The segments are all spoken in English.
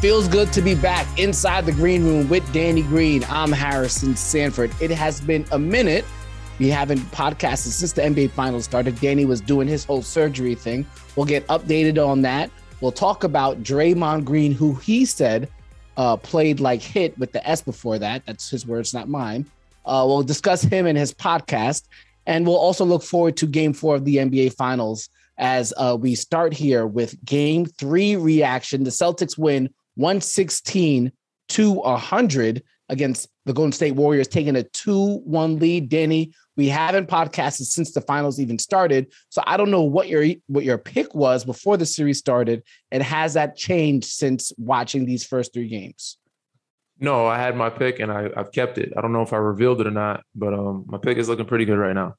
feels good to be back inside the green room with Danny Green. I'm Harrison Sanford. It has been a minute. We haven't podcasted since the NBA Finals started. Danny was doing his whole surgery thing. We'll get updated on that. We'll talk about Draymond Green, who he said uh, played like hit with the S before that. That's his words, not mine. Uh, we'll discuss him and his podcast. And we'll also look forward to game four of the NBA Finals as uh, we start here with game three reaction. The Celtics win 116 to 100 against the Golden State Warriors, taking a 2 1 lead. Danny, we haven't podcasted since the finals even started. So I don't know what your what your pick was before the series started. And has that changed since watching these first three games? No, I had my pick and I, have kept it. I don't know if I revealed it or not, but um, my pick is looking pretty good right now.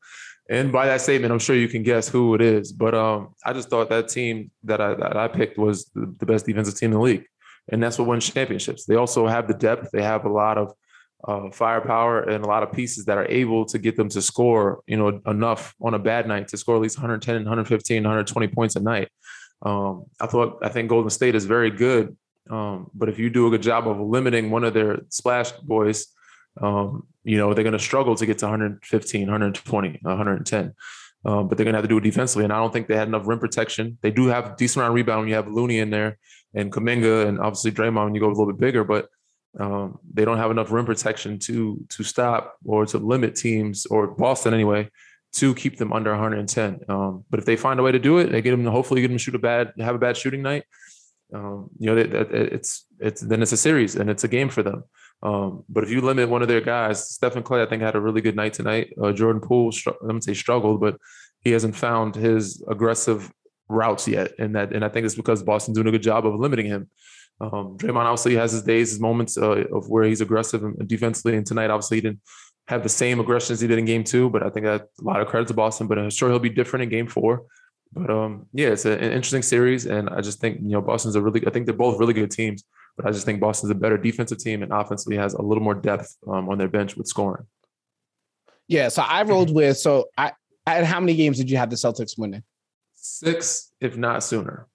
And by that statement, I'm sure you can guess who it is. But um, I just thought that team that I that I picked was the, the best defensive team in the league, and that's what wins championships. They also have the depth. They have a lot of uh, firepower and a lot of pieces that are able to get them to score, you know, enough on a bad night to score at least 110, 115, 120 points a night. Um, I thought I think Golden State is very good um, but if you do a good job of limiting one of their splash boys, um, you know, they're going to struggle to get to 115, 120, 110. Um, but they're going to have to do it defensively. And I don't think they had enough rim protection. They do have decent of rebound when you have Looney in there and Kuminga and obviously Draymond when you go a little bit bigger, but um, they don't have enough rim protection to to stop or to limit teams or Boston anyway to keep them under 110. Um, but if they find a way to do it, they get them hopefully get them to shoot a bad have a bad shooting night um, you know, it, it, it's it's then it's a series and it's a game for them. Um, but if you limit one of their guys, Stephen Klay, I think had a really good night tonight. Uh, Jordan Poole, I'm gonna say struggled, but he hasn't found his aggressive routes yet, and that and I think it's because Boston's doing a good job of limiting him. Um, Draymond obviously has his days, his moments uh, of where he's aggressive and defensively, and tonight obviously he didn't have the same aggression as he did in game two, but I think a lot of credit to Boston. But I'm sure he'll be different in game four. But um, yeah, it's an interesting series, and I just think you know Boston's a really. I think they're both really good teams, but I just think Boston's a better defensive team and offensively has a little more depth um, on their bench with scoring. Yeah, so I rolled with so I. At how many games did you have the Celtics winning? Six, if not sooner.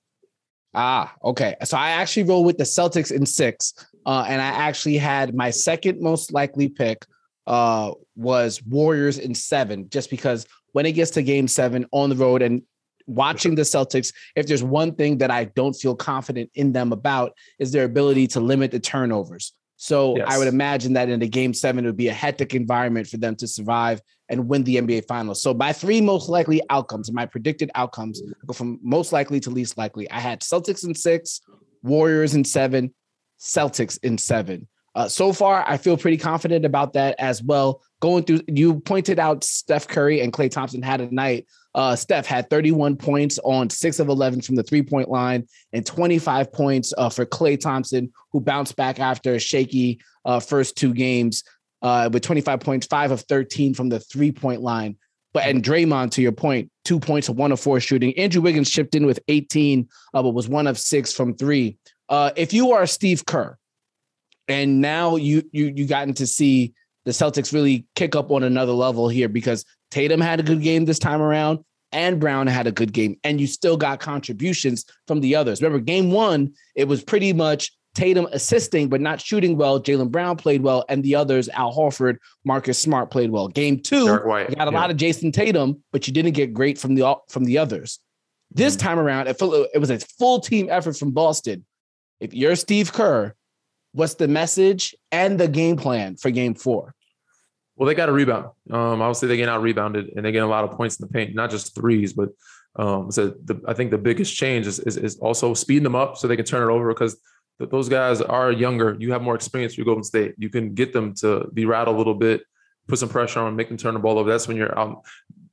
Ah, okay. So I actually rolled with the Celtics in six, uh, and I actually had my second most likely pick uh, was Warriors in seven, just because when it gets to Game Seven on the road, and watching the Celtics, if there's one thing that I don't feel confident in them about, is their ability to limit the turnovers. So yes. I would imagine that in the game seven, it would be a hectic environment for them to survive and win the NBA finals. So my three most likely outcomes, my predicted outcomes, go from most likely to least likely. I had Celtics in six, Warriors in seven, Celtics in seven. Uh, so far, I feel pretty confident about that as well. Going through, you pointed out Steph Curry and Klay Thompson had a night uh, Steph had 31 points on six of 11 from the three point line and 25 points uh, for Klay Thompson, who bounced back after a shaky uh, first two games uh, with 25 points, five of 13 from the three point line. But and Draymond, to your point, two points one of four shooting. Andrew Wiggins chipped in with 18, uh, but was one of six from three. Uh, if you are Steve Kerr, and now you you you gotten to see the Celtics really kick up on another level here because Tatum had a good game this time around and Brown had a good game, and you still got contributions from the others. Remember, game one, it was pretty much Tatum assisting, but not shooting well. Jaylen Brown played well, and the others, Al Horford, Marcus Smart played well. Game two, you got a yeah. lot of Jayson Tatum, but you didn't get great from the from the others. This mm-hmm. time around, it, it was a full team effort from Boston. If you're Steve Kerr, what's the message and the game plan for game four? Well, they got a rebound. Um, obviously, they get out rebounded and they get a lot of points in the paint, not just threes, but um, so the, I think the biggest change is, is, is also speeding them up so they can turn it over because th- those guys are younger. You have more experience for Golden State. You can get them to be rattled a little bit, put some pressure on, make them turn the ball over. That's when you're out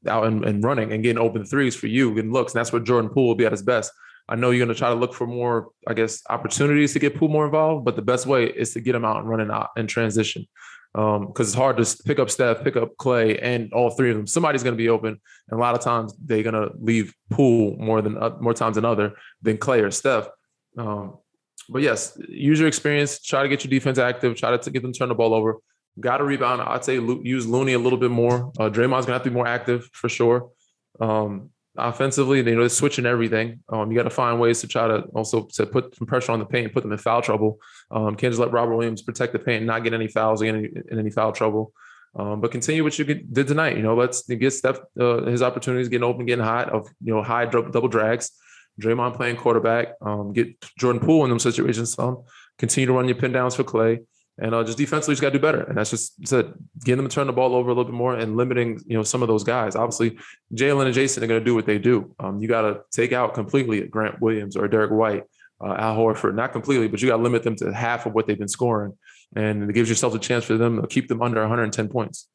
out and, and running and getting open threes for you, getting looks. And that's where Jordan Poole will be at his best. I know you're going to try to look for more, I guess, opportunities to get Poole more involved, but the best way is to get him out and running out in transition because um, it's hard to pick up Steph, pick up Klay, and all three of them. Somebody's going to be open, and a lot of times they're going to leave Poole more than uh, more times than other than Klay or Steph. Um, but yes, use your experience. Try to get your defense active. Try to get them turn the ball over. Got to rebound. I'd say use Looney a little bit more. Uh, Draymond's to have to be more active for sure. Um, offensively. You know, they're switching everything. Um, you got to find ways to try to also to put some pressure on the paint, put them in foul trouble. Um, can't just let Robert Williams protect the paint and not get any fouls any, in any foul trouble. Um, but continue what you did tonight. You know, let's get Steph uh, his opportunities getting open, getting hot of you know high double drags. Draymond playing quarterback. Um, get Jordan Poole in them situations. Some continue to run your pin downs for Klay. And uh, just defensively, just got to do better. And that's just said, getting them to turn the ball over a little bit more and limiting, you know, some of those guys. Obviously, Jaylen and Jayson are going to do what they do. Um, you got to take out completely Grant Williams or Derrick White, uh, Al Horford, not completely, but you got to limit them to half of what they've been scoring, and it gives yourself a chance for them to keep them under 110 points.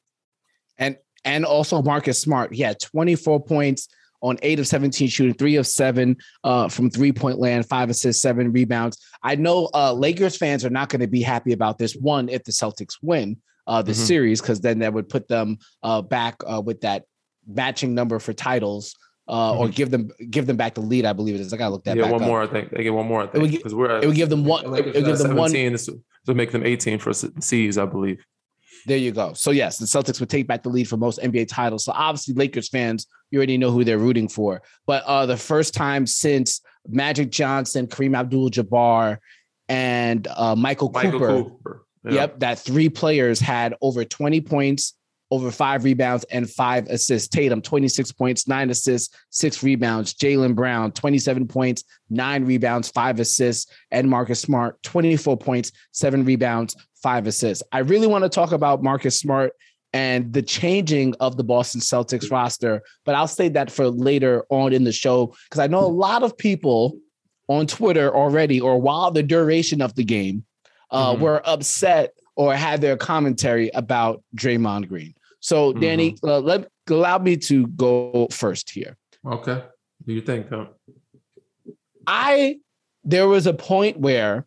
And and also Marcus Smart, yeah, 24 points on eight of 17 shooting, three of seven uh, from three point land, five assists, seven rebounds. I know uh, Lakers fans are not going to be happy about this one if the Celtics win uh, the mm-hmm. series, because then that would put them uh, back uh, with that matching number for titles. Uh, mm-hmm. Or give them give them back the lead. I believe it is. I gotta look that. Up. Yeah, one up. more. I think they get one more. I think because we're at, it would give them one. It would give them one. This would make them 18 for C's, I believe. There you go. So yes, the Celtics would take back the lead for most NBA titles. So obviously, Lakers fans, you already know who they're rooting for. But uh, the first time since Magic Johnson, Kareem Abdul-Jabbar, and uh, Michael, Michael Cooper. Cooper. Yeah. Yep, that three players had over 20 points, over five rebounds, and five assists. Tatum, 26 points, nine assists, six rebounds. Jaylen Brown, 27 points, nine rebounds, five assists. And Marcus Smart, 24 points, seven rebounds, five assists. I really want to talk about Marcus Smart and the changing of the Boston Celtics roster, but I'll say that for later on in the show because I know a lot of people on Twitter already, or while the duration of the game, uh, mm-hmm. were upset or had their commentary about Draymond Green. So, Danny, mm-hmm. uh, let allow me to go first here. Okay, do you think? Huh? I there was a point where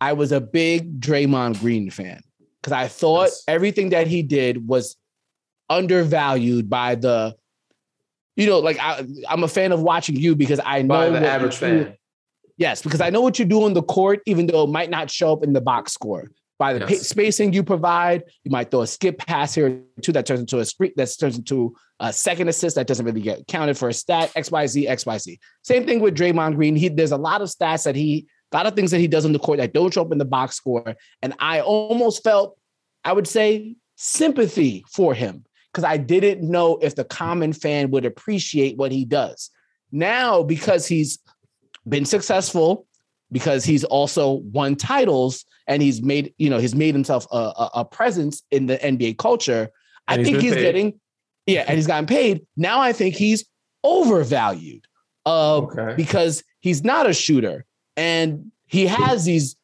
I was a big Draymond Green fan because I thought yes. everything that he did was undervalued by the, you know, like I, am a fan of watching you because I know by the average fan. Yes, because I know what you do on the court, even though it might not show up in the box score. By the yes. spacing you provide, you might throw a skip pass here too that turns into a screen that turns into a second assist that doesn't really get counted for a stat X Y Z X Y Z. Same thing with Draymond Green. He there's a lot of stats that he a lot of things that he does on the court that don't show up in the box score. And I almost felt, I would say, sympathy for him because I didn't know if the common fan would appreciate what he does. Now, because he's been successful, because he's also won titles and he's made, you know, he's made himself a, a, a presence in the NBA culture. And I think he's getting, yeah, and he's gotten paid. Now I think he's overvalued uh, okay. because he's not a shooter. And he has these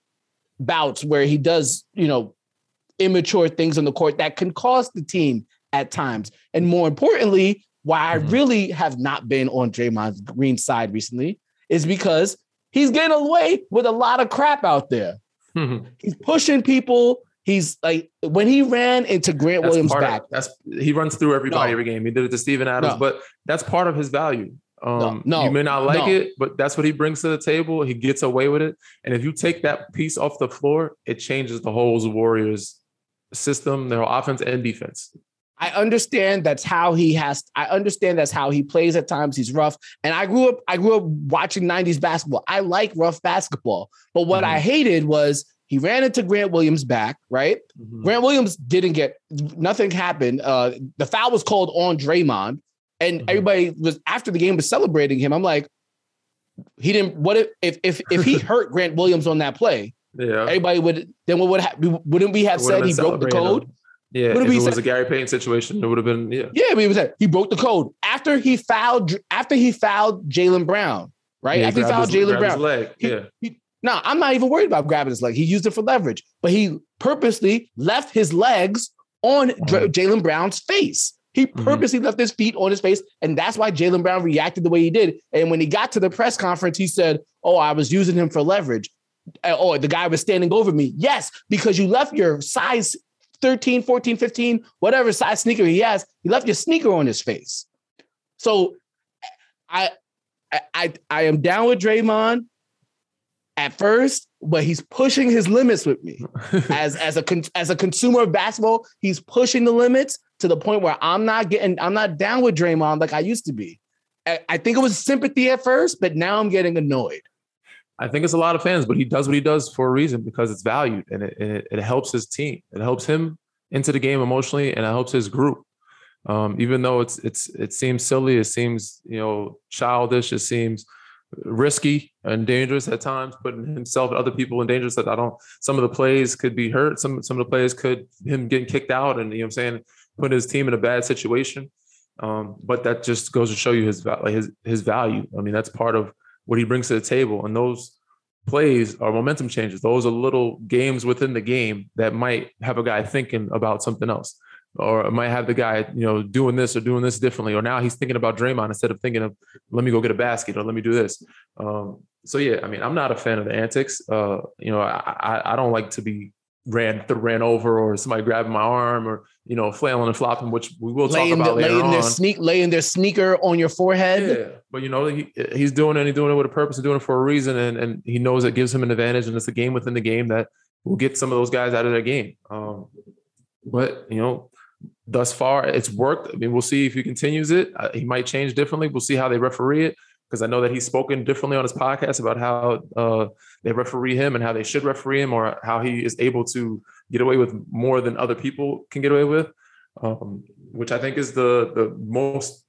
bouts where he does, you know, immature things on the court that can cost the team at times. And more importantly, why mm-hmm. I really have not been on Draymond's green side recently is because he's getting away with a lot of crap out there. Mm-hmm. He's pushing people. He's like when he ran into Grant that's Williams back. Of, that's he runs through everybody no. every game. He did it to Steven Adams, no. but that's part of his value. Um, no, no, you may not like no. it, but that's what he brings to the table. He gets away with it. And if you take that piece off the floor, it changes the whole Warriors system, their offense and defense. I understand that's how he has. I understand that's how he plays at times. He's rough, and I grew up. I grew up watching '90s basketball. I like rough basketball, but what mm-hmm. I hated was he ran into Grant Williams back. Right, mm-hmm. Grant Williams didn't get nothing happened. Uh, the foul was called on Draymond and mm-hmm. everybody was after the game was celebrating him. I'm like, he didn't. What if if if, if he hurt Grant Williams on that play? Yeah, everybody would. Then what would ha- wouldn't we have said he broke the code? Yeah, if it was a Gary Payton situation, it would have been yeah. Yeah, I mean, it was that he broke the code after he fouled after he fouled Jaylen Brown, right? Yeah, after he fouled Jaylen Brown, leg. Yeah. He, no, I'm not even worried about grabbing his leg. He used it for leverage, but he purposely left his legs on mm-hmm. Jaylen Brown's face. He mm-hmm. purposely mm-hmm. left his feet on his face, and that's why Jaylen Brown reacted the way he did. And when he got to the press conference, he said, "Oh, I was using him for leverage." Oh, the guy was standing over me. Yes, because you left your size 13, 14, 15, whatever size sneaker he has, he left your sneaker on his face. So I I I am down with Draymond at first, but he's pushing his limits with me. as as a as a consumer of basketball, he's pushing the limits to the point where I'm not getting, I'm not down with Draymond like I used to be. I think it was sympathy at first, but now I'm getting annoyed. I think it's a lot of fans, but he does what he does for a reason because it's valued and it, it, it helps his team. It helps him into the game emotionally and it helps his group. Um, even though it's it's it seems silly, it seems you know childish, it seems risky and dangerous at times, putting himself and other people in danger. That I don't. Some of the plays could be hurt. Some some of the plays could him getting kicked out, and you know what I'm saying, putting his team in a bad situation. Um, but that just goes to show you his his his value. I mean, that's part of what he brings to the table, and those plays are momentum changes. Those are little games within the game that might have a guy thinking about something else or might have the guy, you know, doing this or doing this differently, or now he's thinking about Draymond instead of thinking of let me go get a basket or let me do this. Um, so yeah, I mean, I'm not a fan of the antics. Uh, you know, I, I, I don't like to be ran ran over or somebody grabbing my arm or you know flailing and flopping, which we will laying talk about the, later laying on. Their sneak, laying their sneaker on your forehead. Yeah, but you know he, he's doing it. and He's doing it with a purpose. He's doing it for a reason, and and he knows it gives him an advantage, and it's a game within the game that will get some of those guys out of their game. Um, but you know, thus far it's worked. I mean, we'll see if he continues it. Uh, he might change differently. We'll see how they referee it because I know that he's spoken differently on his podcast about how uh, they referee him and how they should referee him, or how he is able to get away with more than other people can get away with, um, which I think is the the most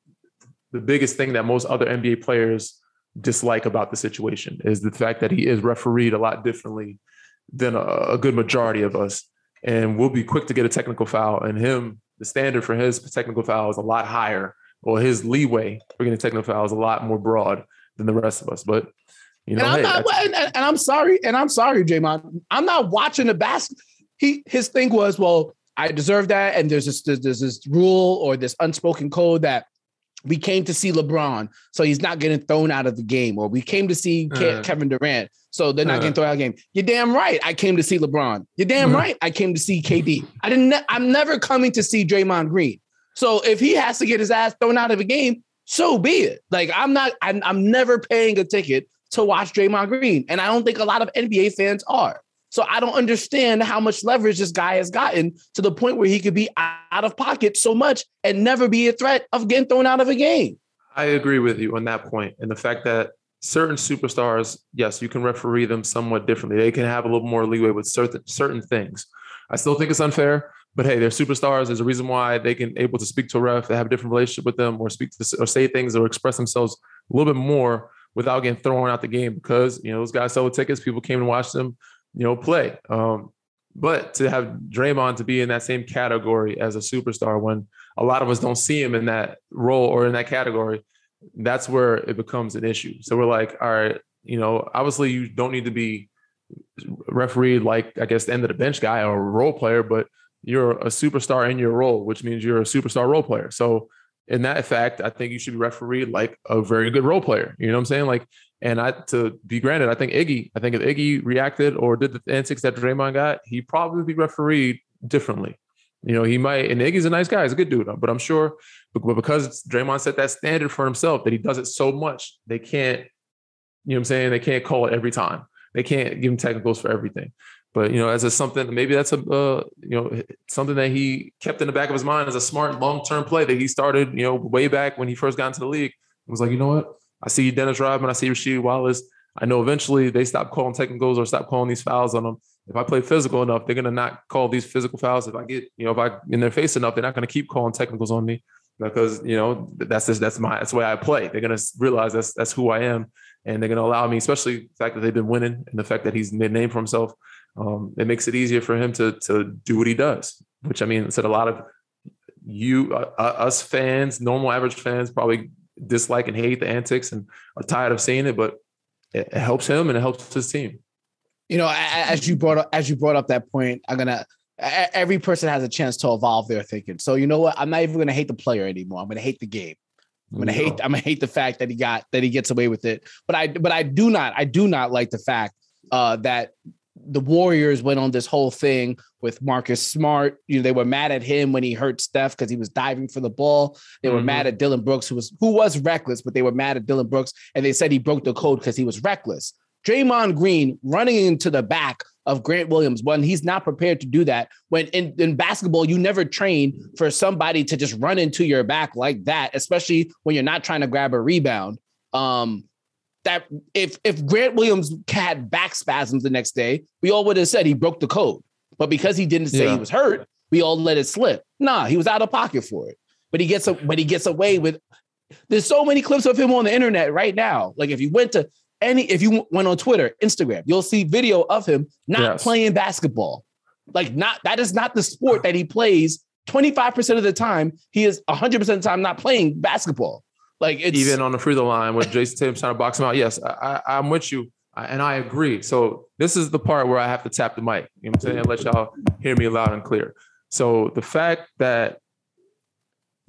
the biggest thing that most other NBA players dislike about the situation is the fact that he is refereed a lot differently than a, a good majority of us and we'll be quick to get a technical foul. And him, the standard for his technical foul is a lot higher, or his leeway for getting a technical foul is a lot more broad than the rest of us. But you know, and, I'm, not, and, and, I'm sorry, and I'm sorry, Draymond. I'm not watching the basket. He his thing was, well, I deserve that, and there's this there's this rule or this unspoken code that we came to see LeBron, so he's not getting thrown out of the game, or we came to see uh, Kevin Durant, so they're not uh, getting thrown out of the game. You're damn right. I came to see LeBron. You're damn uh, right. I came to see KD. I didn't. Ne- I'm never coming to see Draymond Green. So if he has to get his ass thrown out of a game, so be it. Like I'm not. I'm, I'm never paying a ticket to watch Draymond Green, and I don't think a lot of NBA fans are. So I don't understand how much leverage this guy has gotten to the point where he could be out of pocket so much and never be a threat of getting thrown out of a game. I agree with you on that point, and the fact that certain superstars, yes, you can referee them somewhat differently. They can have a little more leeway with certain certain things. I still think it's unfair, but hey, they're superstars. There's a reason why they can able to speak to a ref, they have a different relationship with them, or speak to or say things or express themselves a little bit more without getting thrown out the game because you know those guys sell the tickets. People came and watched them you know, play. Um, but to have Draymond to be in that same category as a superstar when a lot of us don't see him in that role or in that category, that's where it becomes an issue. So we're like, all right, you know, obviously you don't need to be refereed like I guess the end of the bench guy or a role player, but you're a superstar in your role, which means you're a superstar role player. So in that fact, I think you should be refereed like a very good role player. You know what I'm saying? Like and I to be granted, I think Iggy, I think if Iggy reacted or did the antics that Draymond got, he probably be refereed differently. You know, he might, and Iggy's a nice guy, he's a good dude, but I'm sure, but because Draymond set that standard for himself that he does it so much, they can't, you know what I'm saying? They can't call it every time. They can't give him technicals for everything. But you know, as a something, maybe that's a uh, you know something that he kept in the back of his mind as a smart long term play that he started, you know, way back when he first got into the league. It was like, you know what? I see Dennis Rodman, I see Rasheed Wallace. I know eventually they stop calling technicals or stop calling these fouls on them. If I play physical enough, they're gonna not call these physical fouls. If I get, you know, if I in their face enough, they're not gonna keep calling technicals on me because you know that's just that's my that's the way I play. They're gonna realize that's that's who I am, and they're gonna allow me, especially the fact that they've been winning and the fact that he's made name for himself. Um, it makes it easier for him to to do what he does. Which I mean, said a lot of you uh, us fans, normal average fans, probably dislike and hate the antics and are tired of seeing it, but it, it helps him and it helps his team. You know, as you brought up, as you brought up that point, I'm gonna. Every person has a chance to evolve their thinking. So you know what? I'm not even gonna hate the player anymore. I'm gonna hate the game. I'm gonna hate. I'm gonna hate the fact that he got that he gets away with it. But I, but I do not. I do not like the fact uh, that the Warriors went on this whole thing with Marcus Smart. You know, they were mad at him when he hurt Steph because he was diving for the ball. They were mm-hmm. mad at Dillon Brooks, who was who was reckless, but they were mad at Dillon Brooks, and they said he broke the code because he was reckless. Draymond Green running into the back of Grant Williams when he's not prepared to do that. When in, in basketball, you never train for somebody to just run into your back like that, especially when you're not trying to grab a rebound. Um, that if if Grant Williams had back spasms the next day, we all would have said he broke the code. But because he didn't say yeah. he was hurt, we all let it slip. Nah, he was out of pocket for it. But he gets a but he gets away with. There's so many clips of him on the internet right now. Like if you went to any, if you went on Twitter, Instagram, you'll see video of him not yes. playing basketball. Like not that is not the sport that he plays. 25% of the time, he is 100% of the time not playing basketball. Like even on the free throw line with Jayson Tatum trying to box him out. Yes, I, I, I'm with you and I agree. So this is the part where I have to tap the mic. You know what I'm saying? Let y'all hear me loud and clear. So the fact that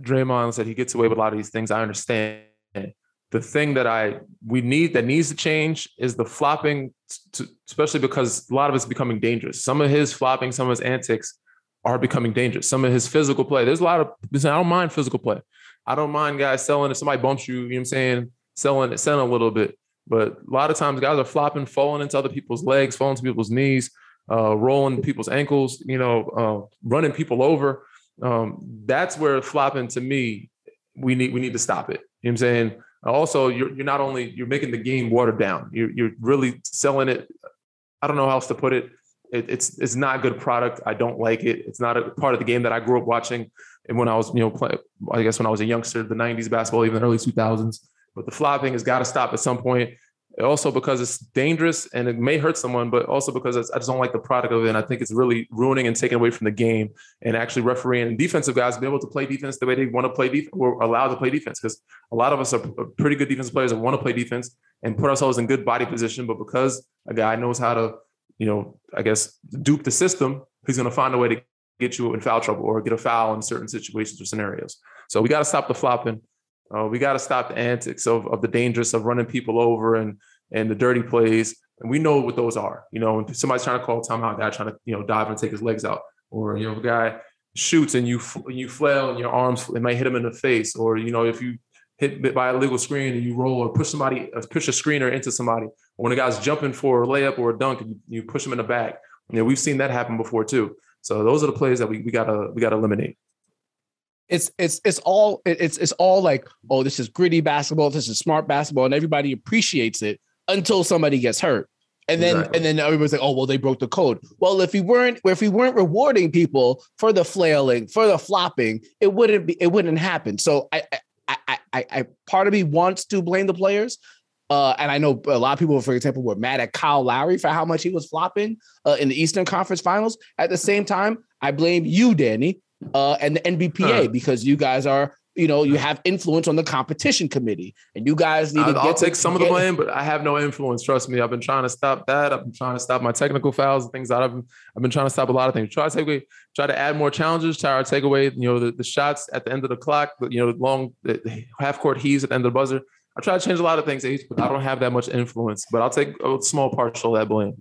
Draymond said he gets away with a lot of these things, I understand. The thing that I we need that needs to change is the flopping, to, especially because a lot of it's becoming dangerous. Some of his flopping, some of his antics are becoming dangerous. Some of his physical play. There's a lot of I don't mind physical play. I don't mind guys selling if somebody bumps you, you know what I'm saying, selling it, selling a little bit. But a lot of times guys are flopping, falling into other people's legs, falling to people's knees, uh, rolling people's ankles, you know, uh, running people over. Um, that's where flopping to me, we need we need to stop it. You know what I'm saying? Also, you're you're not only you're making the game watered down, you're you're really selling it. I don't know how else to put it. it it's it's not a good product. I don't like it. It's not a part of the game that I grew up watching. And when I was, you know, play, I guess when I was a youngster, the 90s basketball, even the early 2000s. But the flopping has got to stop at some point. Also because it's dangerous and it may hurt someone, but also because I just don't like the product of it. And I think it's really ruining and taking away from the game and actually refereeing and defensive guys be able to play defense the way they want to play defense or allowed to play defense. Because a lot of us are pretty good defensive players that want to play defense and put ourselves in good body position. But because a guy knows how to, you know, I guess dupe the system, he's going to find a way to get you in foul trouble or get a foul in certain situations or scenarios. So we got to stop the flopping. Uh, we got to stop the antics of, of the dangerous of running people over and and the dirty plays. And we know what those are. You know, when somebody's trying to call timeout, guy trying to you know dive and take his legs out, or you know, a guy shoots and you you flail and your arms it might hit him in the face, or you know, if you hit by a legal screen and you roll or push somebody, uh, push a screener into somebody, or when a guy's jumping for a layup or a dunk and you, you push him in the back. You know, we've seen that happen before too. So those are the plays that we, we gotta we gotta eliminate. It's it's it's all it's it's all like oh this is gritty basketball this is smart basketball and everybody appreciates it until somebody gets hurt. And then exactly. and then everybody's like oh well they broke the code. Well if we weren't if we weren't rewarding people for the flailing for the flopping it wouldn't be it wouldn't happen. So I I I, I, I part of me wants to blame the players uh, and I know a lot of people, for example, were mad at Kyle Lowry for how much he was flopping uh, in the Eastern Conference Finals. At the same time, I blame you, Danny, uh, and the NBPA huh. because you guys are you know you have influence on the competition committee and you guys need to I'll take some of the blame but i have no influence. Trust me i've been trying to stop that. I've been trying to stop my technical fouls and things that i've been, i've been trying to stop a lot of things. Try to take away try to add more challenges try to take away you know the, the shots at the end of the clock you know long half court heaves at the end of the buzzer i try to change a lot of things but i don't have that much influence but i'll take a small partial of that blame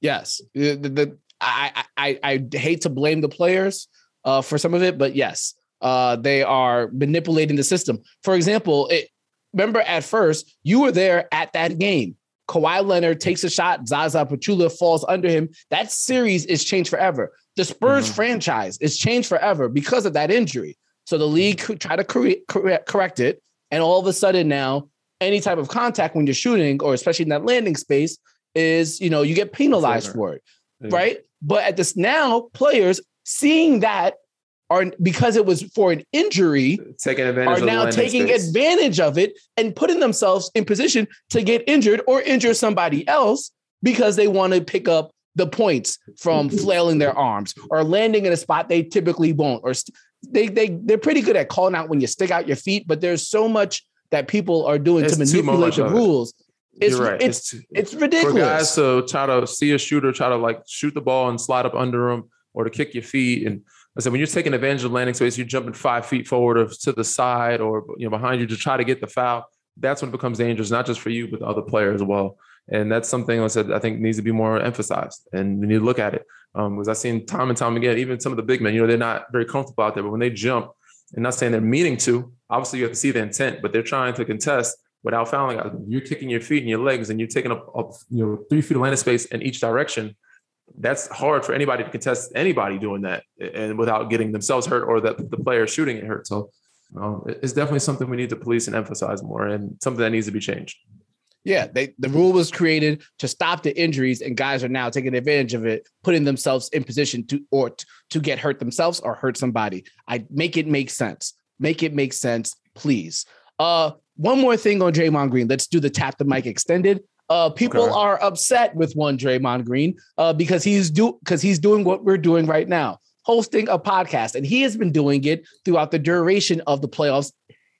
yes the, the, I, I i hate to blame the players uh, for some of it, but yes, uh, they are manipulating the system. For example, it, remember at first you were there at that game. Kawhi Leonard takes a shot, Zaza Pachulia falls under him. That series is changed forever. The Spurs mm-hmm. franchise is changed forever because of that injury. So the league try to correct it, and all of a sudden now, any type of contact when you're shooting, or especially in that landing space, is you know you get penalized for it, yeah. right? But at this now, players seeing that are because it was for an injury taking advantage are now taking space. advantage of it and putting themselves in position to get injured or injure somebody else because they want to pick up the points from mm-hmm. flailing their arms or landing in a spot they typically won't or st- they they they're pretty good at calling out when you stick out your feet but there's so much that people are doing it's to manipulate the rules it's, You're right. It's, it's, it's ridiculous. For guys to try to see a shooter, try to like shoot the ball and slide up under him or to kick your feet. And I said, when you're taking advantage of landing space, you're jumping five feet forward or to the side or you know behind you to try to get the foul. That's when it becomes dangerous, not just for you, but the other players as well. And that's something I said I think needs to be more emphasized. And we need to look at it. Um, because I've seen time and time again, even some of the big men, you know, they're not very comfortable out there, but when they jump, and not saying they're meaning to, obviously you have to see the intent, but they're trying to contest without fouling. You're kicking your feet and your legs, and you're taking up, up you know three feet of landing space in each direction. That's hard for anybody to contest anybody doing that, and without getting themselves hurt or that the player shooting it hurt. So um, it's definitely something we need to police and emphasize more, and something that needs to be changed. Yeah, they, the rule was created to stop the injuries, and guys are now taking advantage of it, putting themselves in position to or t- to get hurt themselves or hurt somebody. I make it make sense. Make it make sense, please. Uh, one more thing on Draymond Green. Let's do the tap the mic extended. Uh, people okay. are upset with one Draymond Green uh, because he's do because he's doing what we're doing right now, hosting a podcast, and he has been doing it throughout the duration of the playoffs.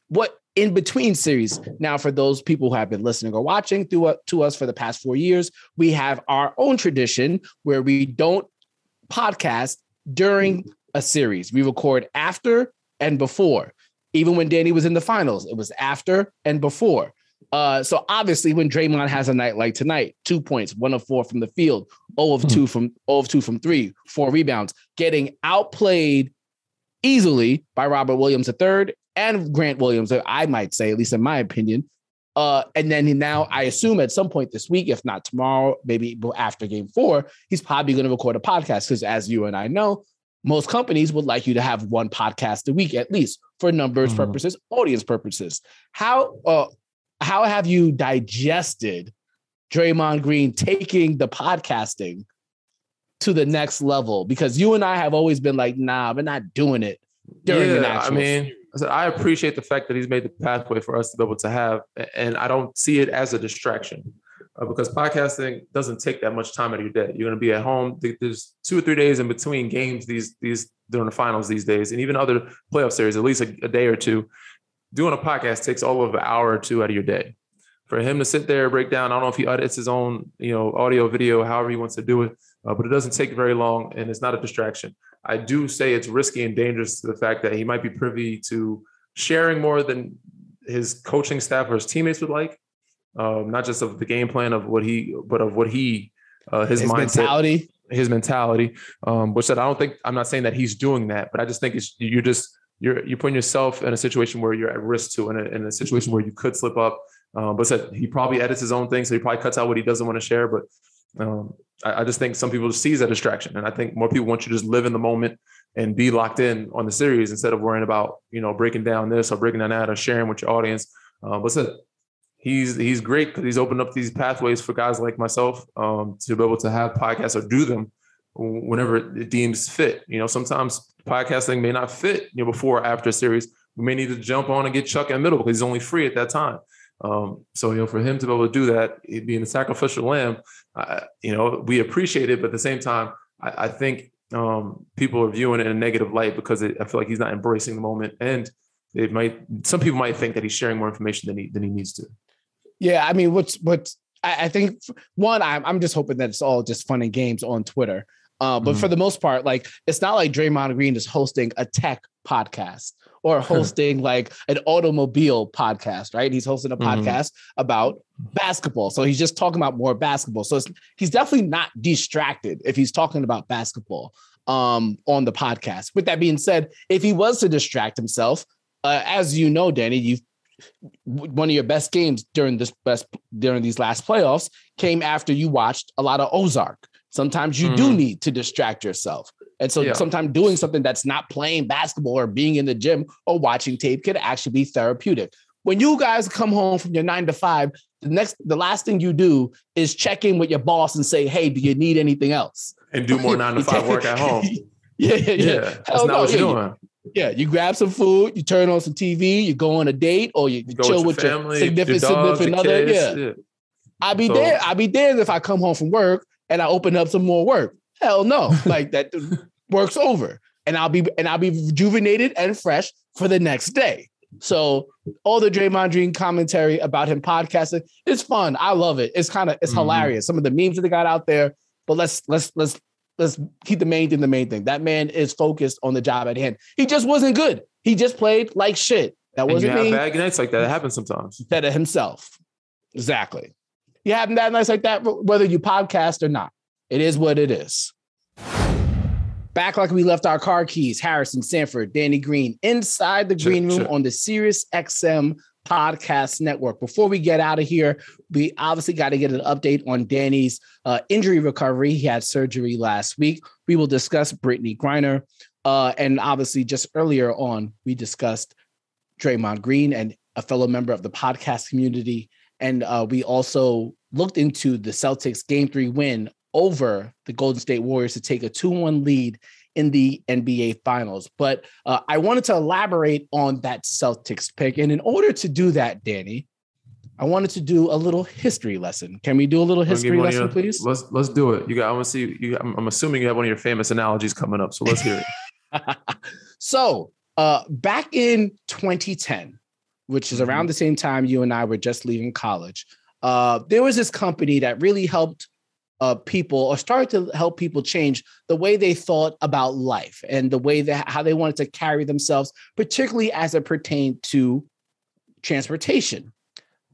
What in between series. Now, for those people who have been listening or watching through, uh, to us for the past four years, we have our own tradition where we don't podcast during a series. We record after and before. Even when Danny was in the finals, it was after and before. Uh, so obviously, when Draymond has a night like tonight, two points, one of four from the field, 0 of two from 0 of two from three, four rebounds, getting outplayed easily by Robert Williams III and Grant Williams, I might say, at least in my opinion. Uh, and then now I assume at some point this week, if not tomorrow, maybe after game four, he's probably going to record a podcast because, as you and I know, most companies would like you to have one podcast a week at least for numbers mm-hmm. purposes, audience purposes. How uh, how have you digested Draymond Green taking the podcasting to the next level? Because you and I have always been like, nah, we're not doing it during yeah, the actual. I mean, I said I appreciate the fact that he's made the pathway for us to be able to have, and I don't see it as a distraction. Uh, because podcasting doesn't take that much time out of your day. You're going to be at home. There's two or three days in between games these these during the finals these days, and even other playoff series, at least a, a day or two. Doing a podcast takes all of an hour or two out of your day. For him to sit there break down, I don't know if he edits his own, you know, audio, video, however he wants to do it, uh, but it doesn't take very long, and it's not a distraction. I do say it's risky and dangerous to the fact that he might be privy to sharing more than his coaching staff or his teammates would like. Um, not just of the game plan of what he, but of what he, uh, his, his mindset, mentality, his mentality. Um, which said, I don't think I'm not saying that he's doing that, but I just think it's you're just you're you're putting yourself in a situation where you're at risk to, in a, in a situation where you could slip up. Um, but said he probably edits his own thing, so he probably cuts out what he doesn't want to share. But um, I, I, just think some people just see that distraction, and I think more people want you to just live in the moment and be locked in on the series instead of worrying about you know breaking down this or breaking down that or sharing with your audience. Uh, but said he's he's great because he's opened up these pathways for guys like myself um, to be able to have podcasts or do them whenever it deems fit. You know, sometimes podcasting may not fit you know before or after a series. We may need to jump on and get Chuck in the middle because he's only free at that time. Um, so you know, for him to be able to do that, being a sacrificial lamb, you know, we appreciate it, but at the same time, I, I think um, people are viewing it in a negative light because it, I feel like he's not embracing the moment, and it might. Some people might think that he's sharing more information than he than he needs to. Yeah, I mean, what's what's I, I think one, I'm I'm just hoping that it's all just fun and games on Twitter. Uh, but mm-hmm. for the most part, like it's not like Draymond Green is hosting a tech podcast or hosting like an automobile podcast, right? He's hosting a mm-hmm. podcast about basketball. So he's just talking about more basketball. So he's definitely not distracted if he's talking about basketball um, on the podcast. With that being said, if he was to distract himself, uh, as you know, Danny, you've one of your best games during this best during these last playoffs came after you watched a lot of Ozark. Sometimes you mm-hmm. do need to distract yourself. And so yeah. sometimes doing something that's not playing basketball or being in the gym or watching tape could actually be therapeutic. When you guys come home from your nine to five, the next, the last thing you do is check in with your boss and say, "Hey, do you need anything else?" And do more nine to five work at home. yeah, yeah, yeah. That's not no. what you're yeah, doing. Yeah, you grab some food, you turn on some TV, you go on a date, or you, you chill with, with your, family, your significant, your dogs, significant other. Kids, yeah. yeah. I'd be so, there. I'd be there if I come home from work and I open up some more work. Hell no. like that work's over. And I'll be and I'll be rejuvenated and fresh for the next day. So all the Draymond Green commentary about him podcasting, it's fun. I love it. It's kind of it's mm-hmm. hilarious. Some of the memes that they got out there. But let's let's let's let's keep the main thing the main thing. That man is focused on the job at hand. He just wasn't good. He just played like shit. That wasn't me. Bad nights like that. It happens sometimes. Said it himself. Exactly. You have bad nights like that, whether you podcast or not. It is what it is. Back like we left our car keys, Harrison Sanford, Danny Green, inside the green room on the Sirius XM Podcast Network. Before we get out of here, we obviously got to get an update on Danny's uh, injury recovery. He had surgery last week. We will discuss Brittney Griner. Uh, and obviously, just earlier on, we discussed Draymond Green and a fellow member of the podcast community. And uh, we also looked into the Celtics game three win over the Golden State Warriors to take a 2 1 lead in the NBA Finals. But uh, I wanted to elaborate on that Celtics pick. And in order to do that, Danny, I wanted to do a little history lesson. Can we do a little history lesson, your, please? Let's let's do it. You got. I want to see. You, I'm, I'm assuming you have one of your famous analogies coming up. So let's hear it. so uh, back in 2010, which is around mm-hmm. the same time you and I were just leaving college, uh, there was this company that really helped uh, people or started to help people change the way they thought about life and the way that how they wanted to carry themselves, particularly as it pertained to transportation.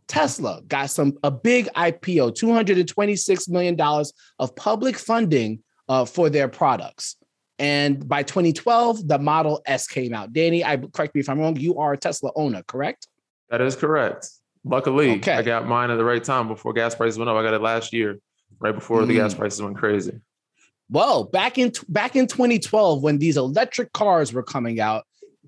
Tesla got some a big IPO, two hundred and twenty six million dollars of public funding uh, for their products. And by 2012, the Model S came out. Danny, I correct me if I'm wrong. You are a Tesla owner, correct? That is correct. Luckily, okay. I got mine at the right time before gas prices went up. I got it last year right before mm. the gas mm. prices went crazy. Well, back in back in 2012, when these electric cars were coming out,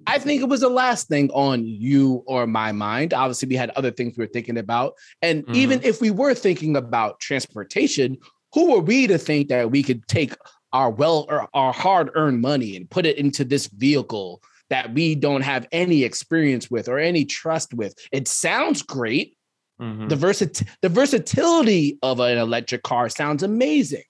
I think it was the last thing on you or my mind. Obviously, we had other things we were thinking about, and mm. even if we were thinking about transportation, who were we to think that we could take our well or our hard earned money and put it into this vehicle that we don't have any experience with or any trust with? It sounds great. Mm-hmm. The versit the versatility of an electric car sounds amazing,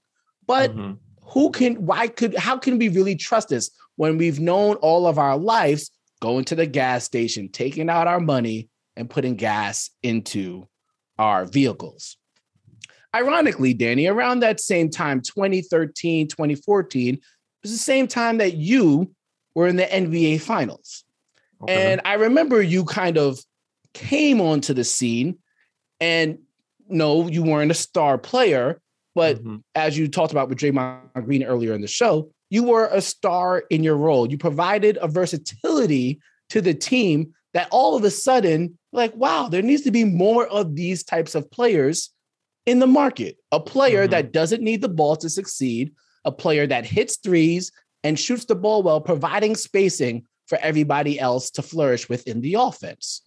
but mm-hmm. who can? Why could? How can we really trust this when we've known all of our lives going to the gas station, taking out our money, and putting gas into our vehicles? Ironically, Danny, around that same time, 2013, 2014, it was the same time that you were in the NBA finals. Okay. And I remember you kind of came onto the scene and no, you weren't a star player, but mm-hmm. as you talked about with Draymond Green earlier in the show, you were a star in your role. You provided a versatility to the team that all of a sudden, like, wow, there needs to be more of these types of players in the market. A player mm-hmm. that doesn't need the ball to succeed, a player that hits threes and shoots the ball well, providing spacing for everybody else to flourish within the offense.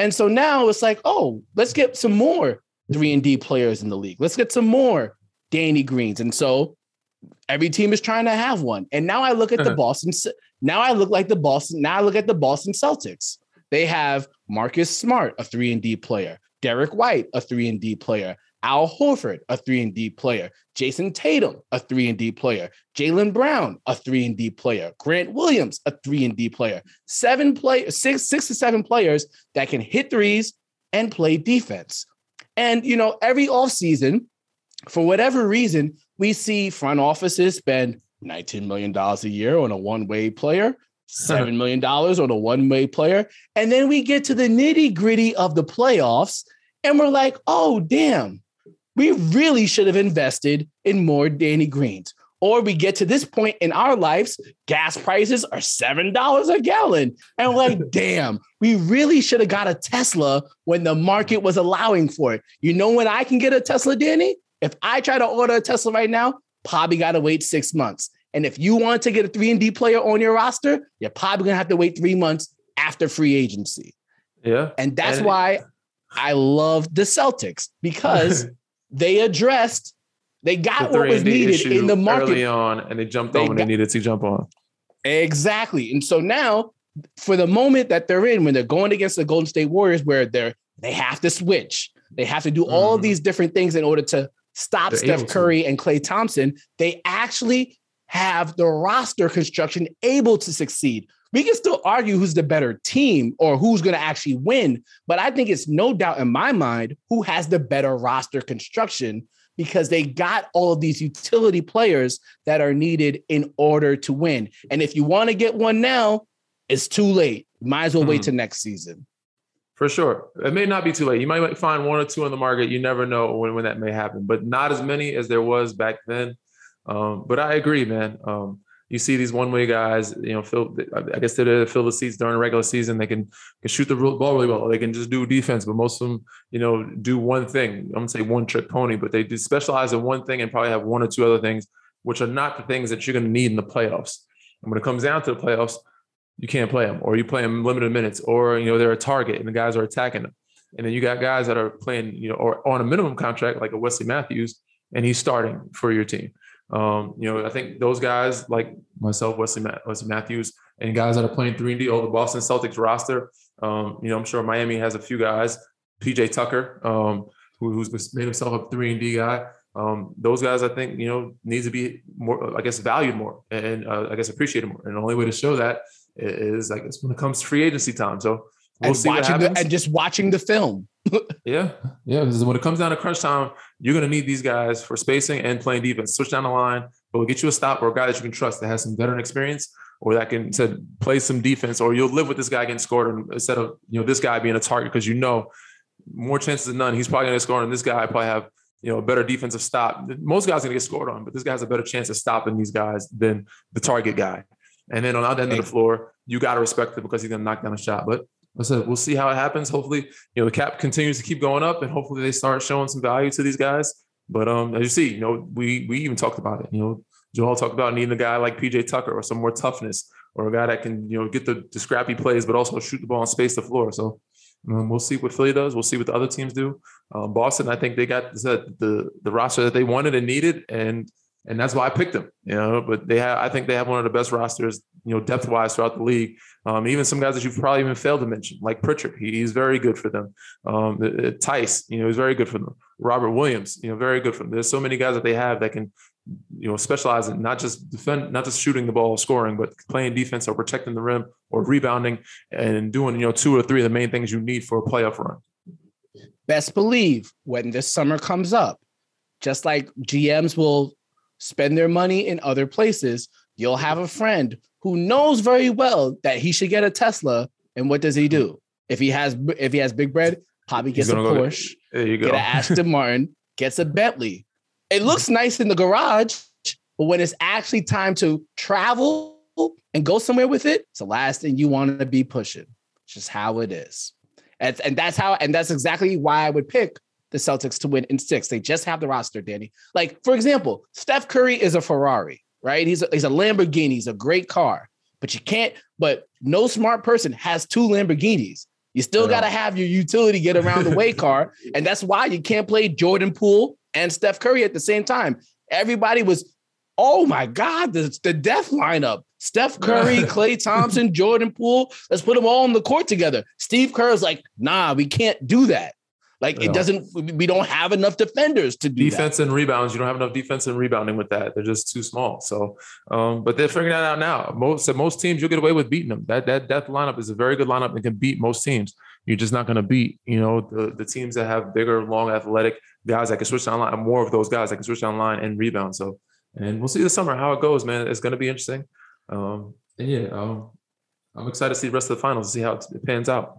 And so now it's like, oh, let's get some more three and D players in the league. Let's get some more Danny Greens. And so every team is trying to have one. And now I look at the uh-huh. Boston. Now I look like the Boston. Now I look at the Boston Celtics. They have Marcus Smart, a three and D player. Derrick White, a three and D player. Al Horford, a three and D player. Jayson Tatum, a three and D player. Jaylen Brown, a three and D player. Grant Williams, a three and D player. Seven play, six, six to seven players that can hit threes and play defense. And you know, every offseason, for whatever reason, we see front offices spend $19 million a year on a one-way player, $7 million on a one-way player. And then we get to the nitty-gritty of the playoffs, and we're like, oh, damn we really should have invested in more Danny Greens. Or we get to this point in our lives, gas prices are $7 a gallon. And we're like, damn, we really should have got a Tesla when the market was allowing for it. You know when I can get a Tesla, Danny? If I try to order a Tesla right now, probably got to wait six months. And if you want to get a 3 and D player on your roster, you're probably going to have to wait three months after free agency. Yeah. And that's and why I love the Celtics because they addressed, they got the what was needed in the market early on, and they jumped they on when got, they needed to jump on. Exactly. And so now, for the moment that they're in, when they're going against the Golden State Warriors, where they're they have to switch, they have to do all of mm-hmm. these different things in order to stop they're Steph Curry and Klay Thompson. They actually have the roster construction able to succeed. We can still argue who's the better team or who's going to actually win, but I think it's no doubt in my mind who has the better roster construction because they got all of these utility players that are needed in order to win. And if you want to get one now, it's too late. Might as well mm-hmm. wait till next season. For sure. It may not be too late. You might find one or two on the market. You never know when, when that may happen, but not as many as there was back then. Um, but I agree, man. Um, you see these one way guys, you know, fill. I guess they fill the seats during the regular season. They can, can shoot the ball really well. They can just do defense, but most of them, you know, do one thing. I'm gonna say one trick pony, but they do specialize in one thing and probably have one or two other things, which are not the things that you're gonna need in the playoffs. And when it comes down to the playoffs, you can't play them, or you play them limited minutes, or you know they're a target and the guys are attacking them. And then you got guys that are playing, you know, or on a minimum contract like a Wesley Matthews, and he's starting for your team. Um, you know, I think those guys like myself, Wesley, Wesley Matthews, and guys that are playing three and D, all the Boston Celtics roster. Um, you know, I'm sure Miami has a few guys, PJ Tucker, um, who, who's made himself a three and D guy. Um, those guys, I think, you know, needs to be more, I guess, valued more and uh, I guess appreciated more. And the only way to show that is, I guess, when it comes to free agency time. So we'll and see watching the, and just watching the film. yeah, yeah. When it comes down to crunch time, you're going to need these guys for spacing and playing defense. Switch down the line, but we'll get you a stop or a guy that you can trust that has some veteran experience or that can said play some defense, or you'll live with this guy getting scored instead of you know this guy being a target because you know more chances than none he's probably going to score, and this guy probably have you know a better defensive stop. Most guys are going to get scored on, but this guy has a better chance of stopping these guys than the target guy. And then on the other end of the floor, you got to respect it because he's going to knock down a shot. But I said, we'll see how it happens. Hopefully, you know, the cap continues to keep going up and hopefully they start showing some value to these guys. But um, as you see, you know, we we even talked about it. You know, Joel talked about needing a guy like PJ Tucker or some more toughness or a guy that can, you know, get the, the scrappy plays, but also shoot the ball and space the floor. So um, we'll see what Philly does. We'll see what the other teams do. Um, Boston, I think they got the, the the roster that they wanted and needed, and and that's why I picked them. You know, but they have I think they have one of the best rosters, you know, depth wise throughout the league. Um, even some guys that you've probably even failed to mention, like Pritchard, he, he's very good for them. Um, uh, Theis, you know, he's very good for them. Robert Williams, you know, very good for them. There's so many guys that they have that can, you know, specialize in not just defend, not just shooting the ball, scoring, but playing defense or protecting the rim or rebounding and doing, you know, two or three of the main things you need for a playoff run. Best believe when this summer comes up, just like GMs will spend their money in other places, you'll have a friend who knows very well that he should get a Tesla. And what does he do? If he has if he has big bread, probably gets a Porsche. there you go. Get an Aston Martin, gets a Bentley. It looks nice in the garage, but when it's actually time to travel and go somewhere with it, it's the last thing you want to be pushing. It's just how it is. And, and that's how, and that's exactly why I would pick the Celtics to win in six. They just have the roster, Danny. Like, for example, Steph Curry is a Ferrari, right? He's a, he's a Lamborghini, he's a great car, but you can't, but no smart person has two Lamborghinis. You still got to have your utility get around the way car. And that's why you can't play Jordan Poole and Steph Curry at the same time. Everybody was, oh my God, the, the death lineup. Steph Curry, Klay Thompson, Jordan Poole. Let's put them all on the court together. Steve Kerr's like, nah, we can't do that. Like it doesn't. We don't have enough defenders to do defense that. and rebounds. You don't have enough defense and rebounding with that. They're just too small. So, um, but they're figuring that out now. Most most teams you'll get away with beating them. That that death lineup is a very good lineup and can beat most teams. You're just not going to beat, you know, the, the teams that have bigger, long, athletic guys that can switch down line. More of those guys that can switch down line and rebound. So, and we'll see this summer how it goes, man. It's going to be interesting. Um, and yeah, um, I'm excited to see the rest of the finals, see how it pans out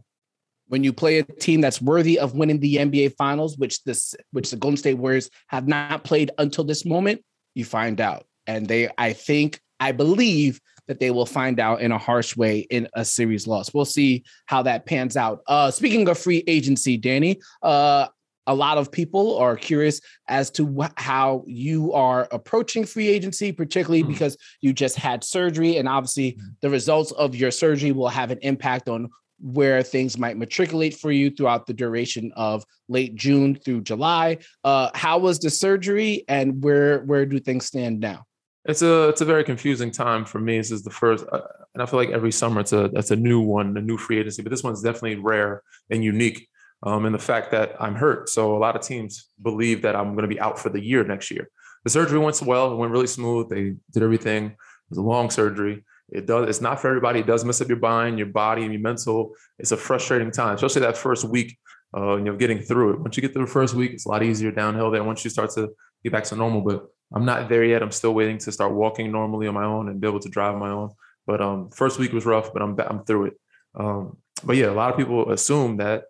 when you play a team that's worthy of winning the NBA finals, which this which the Golden State Warriors have not played until this moment, you find out. And they I think I believe that they will find out in a harsh way in a series loss. We'll see how that pans out. Uh speaking of free agency, Danny, uh a lot of people are curious as to wh- how you are approaching free agency, particularly mm-hmm. because you just had surgery. And obviously, mm-hmm. the results of your surgery will have an impact on where things might matriculate for you throughout the duration of late June through July. Uh, how was the surgery, and where where do things stand now? It's a it's a very confusing time for me. This is the first, uh, and I feel like every summer it's a that's a new one, a new free agency. But this one's definitely rare and unique. Um, and the fact that I'm hurt, so a lot of teams believe that I'm going to be out for the year next year. The surgery went well; it went really smooth. They did everything. It was a long surgery. It does. It's not for everybody. It does mess up your mind, your body, and your mental. It's a frustrating time, especially that first week. Uh, you know, getting through it. Once you get through the first week, it's a lot easier downhill there. Once you start to get back to normal, but I'm not there yet. I'm still waiting to start walking normally on my own and be able to drive my own. But um, first week was rough, but I'm I'm through it. Um, but yeah, a lot of people assume that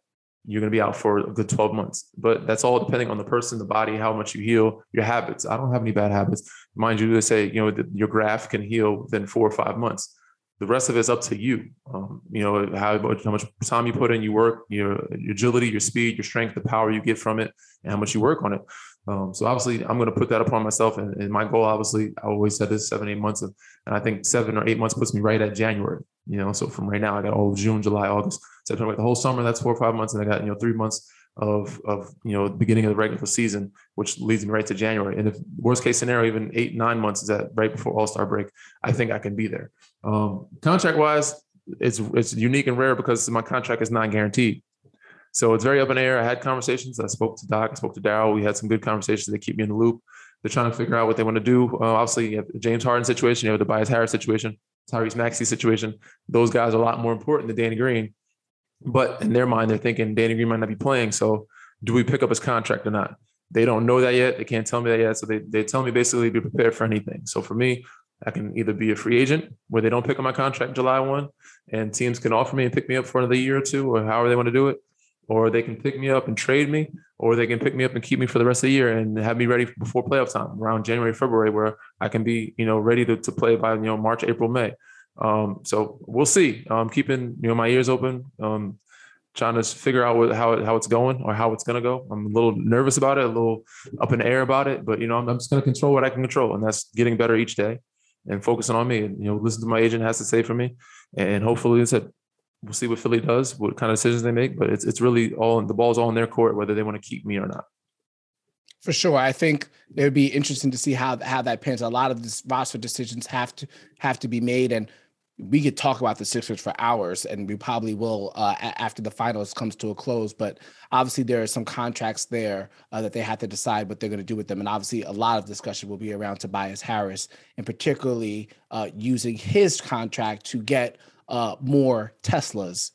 you're going to be out for a good 12 months. But that's all depending on the person, the body, how much you heal, your habits. I don't have any bad habits. Mind you, they say, you know, your graft can heal within four or five months. The rest of it's up to you. Um, you know, how, how much time you put in, you work, your, your agility, your speed, your strength, the power you get from it, and how much you work on it. Um, so obviously, I'm going to put that upon myself, and, and, my goal, obviously, I always said this seven, eight months, of, and I think seven or eight months puts me right at January. You know, so from right now, I got all June, July, August, September, the whole summer. That's four or five months, and I got you know three months of of you know the beginning of the regular season, which leads me right to January. And if worst case scenario, even eight nine months is that right before All Star break, I think I can be there. Um, contract wise, it's it's unique and rare because my contract is not guaranteed. So it's very up in the air. I had conversations. I spoke to Doc, I spoke to Daryl. We had some good conversations. They keep me in the loop. They're trying to figure out what they want to do. Uh, obviously, you have the James Harden situation, you have the Tobias Harris situation, Tyrese Maxey situation. Those guys are a lot more important than Danny Green. But in their mind, they're thinking Danny Green might not be playing. So do we pick up his contract or not? They don't know that yet. They can't tell me that yet. So they, they tell me basically be prepared for anything. So for me, I can either be a free agent where they don't pick up my contract July 1 and teams can offer me and pick me up for another year or two or however they want to do it or they can pick me up and trade me, or they can pick me up and keep me for the rest of the year and have me ready before playoff time around January, February, where I can be, you know, ready to, to play by, you know, March, April, May. Um, so we'll see. I'm keeping, you know, my ears open, um, trying to figure out what, how, it, how it's going or how it's to go. I'm a little nervous about it, a little up in the air about it, but, you know, I'm, I'm just to control what I can control. And that's getting better each day and focusing on me and, you know, listen to my agent has to say for me. And hopefully, it's we'll see what Philly does, what kind of decisions they make. But it's it's really all the ball's all in their court whether they want to keep me or not. For sure, I think it would be interesting to see how how that pans. A lot of these roster decisions have to have to be made, and we could talk about the Sixers for hours, and we probably will uh, after the finals comes to a close. But obviously, there are some contracts there uh, that they have to decide what they're going to do with them, and obviously, a lot of discussion will be around Tobias Harris, and particularly uh, using his contract to get uh, more Teslas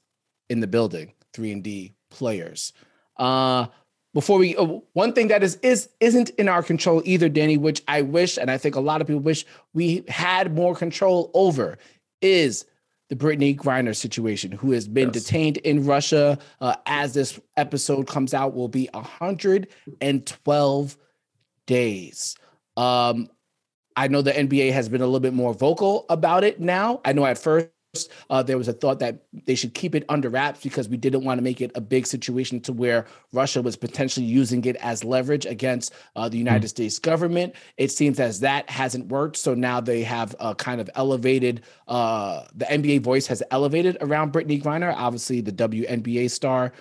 in the building, three and D players. Uh, before we, uh, one thing that is is isn't in our control either, Danny, which I wish, and I think a lot of people wish we had more control over, is the Brittney Griner situation, who has been yes. detained in Russia. Uh, as this episode comes out, will be 112 days. Um, I know the NBA has been a little bit more vocal about it now. I know at first uh, there was a thought that they should keep it under wraps because we didn't want to make it a big situation to where Russia was potentially using it as leverage against uh, the United mm-hmm. States government. It seems as that hasn't worked. So now they have a kind of elevated, uh, the NBA voice has elevated around Brittney Griner, obviously the WNBA star.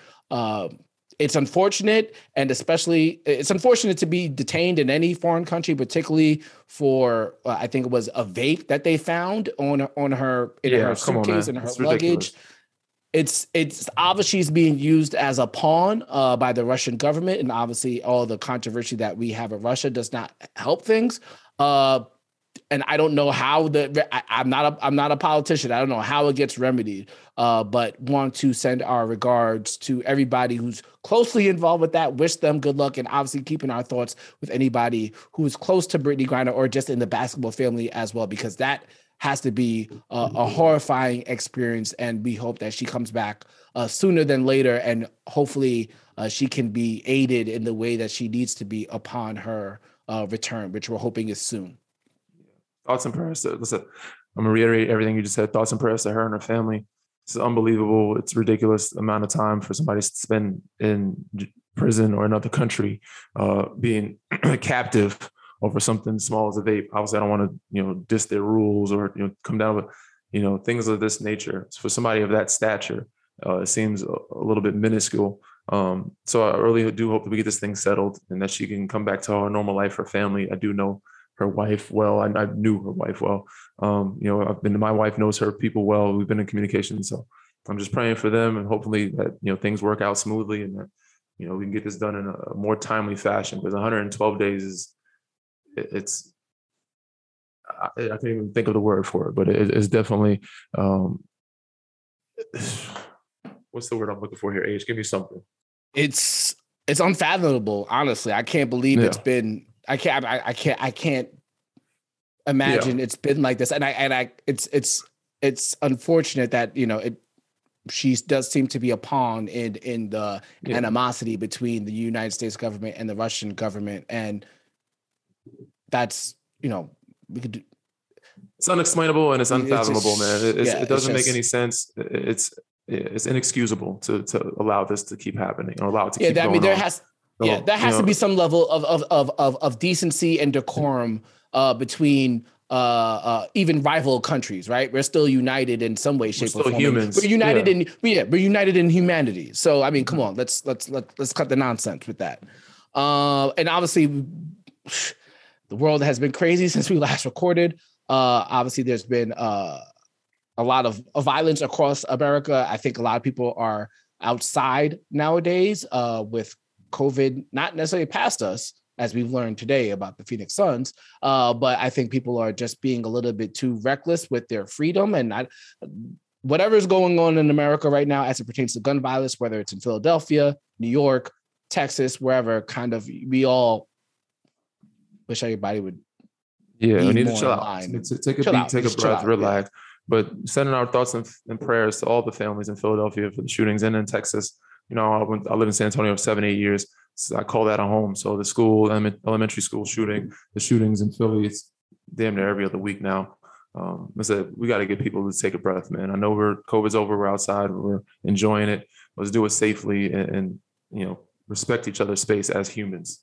It's unfortunate and especially it's unfortunate to be detained in any foreign country particularly for uh, i think it was a vape that they found on on her in yeah, her suitcase and her it's luggage. Ridiculous. it's it's obviously she's being used as a pawn uh, by the russian government and obviously all the controversy that we have in russia does not help things. Uh, and I don't know how the I, am not a I'm not a politician. I don't know how it gets remedied. Uh, but want to send our regards to everybody who's closely involved with that. Wish them good luck, and obviously keeping our thoughts with anybody who is close to Brittney Griner or just in the basketball family as well, because that has to be a, a horrifying experience. And we hope that she comes back uh, sooner than later, and hopefully uh, she can be aided in the way that she needs to be upon her uh, return, which we're hoping is soon thoughts and prayers to listen. I'm gonna reiterate everything you just said. Thoughts and prayers to her and her family. It's unbelievable. It's ridiculous amount of time for somebody to spend in prison or another country, uh, being a captive over something small as a vape. Obviously, I don't want to you know diss their rules or you know come down with you know things of this nature. For somebody of that stature, uh, it seems a, a, little bit minuscule. Um, so I really do hope that we get this thing settled and that she can come back to her normal life, her family. I do know her wife well. I, I knew her wife well. Um, you know, I've been my wife knows her people well. We've been in communication, so I'm just praying for them and hopefully that you know things work out smoothly and that you know we can get this done in a more timely fashion because 112 days is it's I, I can't even think of the word for it, but it, it's definitely um, what's the word I'm looking for here? Age, give me something. It's it's unfathomable. Honestly, I can't believe yeah. it's been I can't. I, I can't. I can't imagine yeah. it's been like this. And I and I. It's it's it's unfortunate that you know it. she does seem to be a pawn in in the yeah. animosity between the United States government and the Russian government, and that's you know we could. Do, it's unexplainable and it's unfathomable, it's just, man. It, yeah, it doesn't just, make any sense. It's it's inexcusable to to allow this to keep happening or allow it to yeah, keep that, I mean, there on. has yeah, that has to know, be some level of of of of, of decency and decorum uh, between uh, uh, even rival countries, right? We're still united in some way, shape, we're or form. Humans. We're united yeah. in yeah, we're united in humanity. So I mean, come on, let's let's let's let's cut the nonsense with that. Uh, and obviously, the world has been crazy since we last recorded. Uh, obviously, there's been uh, a lot of, of violence across America. I think a lot of people are outside nowadays uh, with COVID, not necessarily past us, as we've learned today about the Phoenix Suns. Uh, but I think people are just being a little bit too reckless with their freedom and not whatever's going on in America right now as it pertains to gun violence, whether it's in Philadelphia, New York, Texas, wherever, kind of we all wish everybody would. Yeah, we need to chill out. Take a chill beat, out. take a breath, out, relax. Yeah. But sending our thoughts and, and, prayers to all the families in Philadelphia for the shootings and in Texas. You know, I, went, I lived in San Antonio for seven, eight years. So I call that a home. So the school, elementary school shooting, the shootings in Philly, it's damn near every other week now. Um, I said, we got to get people to take a breath, man. I know we're COVID's over, we're outside, we're enjoying it. Let's do it safely and, and you know, respect each other's space as humans.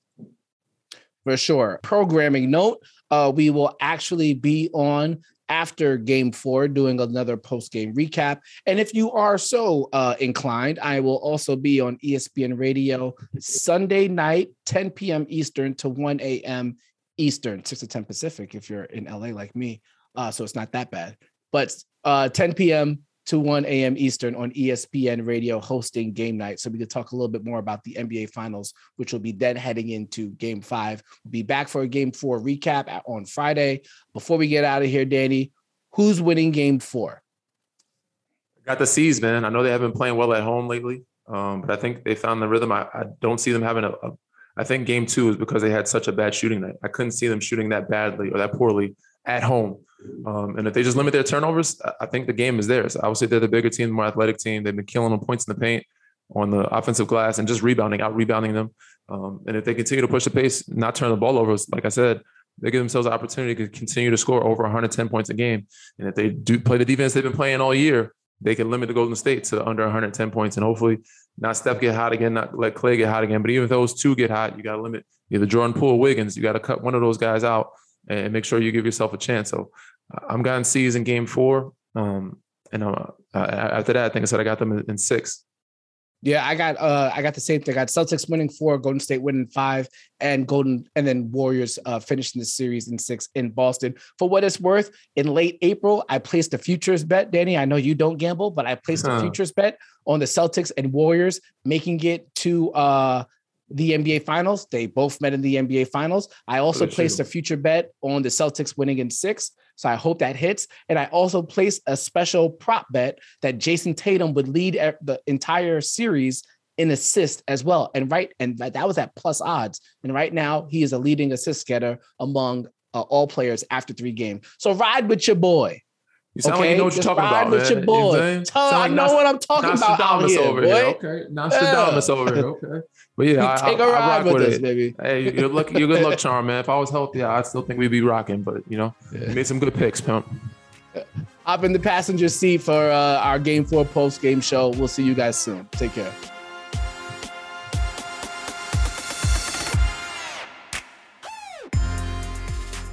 For sure. Programming note, uh, we will actually be on after game four, doing another post game recap. And if you are so uh, inclined, I will also be on ESPN Radio Sunday night, 10 p.m. Eastern to 1 a.m. Eastern, 6 to 10 Pacific if you're in LA like me. Uh, so it's not that bad. But uh, 10 p.m to 1 a.m. Eastern on ESPN Radio hosting game night. So we could talk a little bit more about the NBA Finals, which will be then heading into game five. We'll be back for a game four recap on Friday. Before we get out of here, Danny, who's winning game four? Got the C's, man. I know they haven't been playing well at home lately, um, but I think they found the rhythm. I, I don't see them having a, a. I think game two is because they had such a bad shooting night. I couldn't see them shooting that badly or that poorly at home. Um, and if they just limit their turnovers, I think the game is theirs. I would say they're the bigger team, the more athletic team. They've been killing them points in the paint on the offensive glass and just rebounding, out rebounding them. Um, and if they continue to push the pace, not turn the ball over, like I said, they give themselves an opportunity to continue to score over 110 points a game. And if they do play the defense they've been playing all year, they can limit the Golden State to under 110 points. And hopefully, not Steph get hot again, not let Klay get hot again. But even if those two get hot, you got to limit either Jordan Poole, Wiggins. You got to cut one of those guys out and make sure you give yourself a chance. So I'm gotten C's in game four. Um, and uh, after that, I think I said I got them in, six. Yeah, I got uh I got the same thing. I got Celtics winning four, Golden State winning five, and Golden and then Warriors uh finishing the series in six in Boston. For what it's worth, in late April, I placed a futures bet. Danny, I know you don't gamble, but I placed huh. a futures bet on the Celtics and Warriors making it to uh the NBA Finals. They both met in the NBA Finals. I also placed a future bet on the Celtics winning in six. So I hope that hits. And I also placed a special prop bet that Jayson Tatum would lead the entire series in assist as well. And right, and that was at plus odds. And right now, he is a leading assist getter among uh, all players after three games. So ride with your boy. You sound okay? like you know what you're talking about, with man. Your boy. You know I know Nost- what I'm talking about out here, over boy. here. Okay, Nostradamus yeah. over here. Okay, but yeah, I, take I, a ride with, with us, it. baby. Hey, you're luck, you're good luck charm, man. If I was healthy, I still think we'd be rocking. But you know, yeah. you made some good picks, pimp. Hop in the passenger seat for uh, our Game Four post game show. We'll see you guys soon. Take care.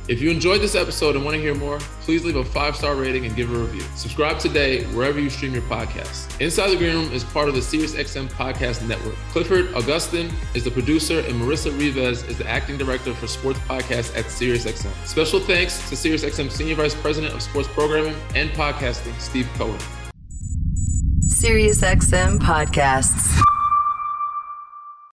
If you enjoyed this episode and want to hear more, please leave a five star rating and give a review. Subscribe today wherever you stream your podcasts. Inside the Green Room is part of the SiriusXM Podcast Network. Clifford Augustin is the producer, and Marissa Rivas is the acting director for sports podcasts at SiriusXM. Special thanks to SiriusXM Senior Vice President of Sports Programming and Podcasting, Steve Cohen. SiriusXM Podcasts.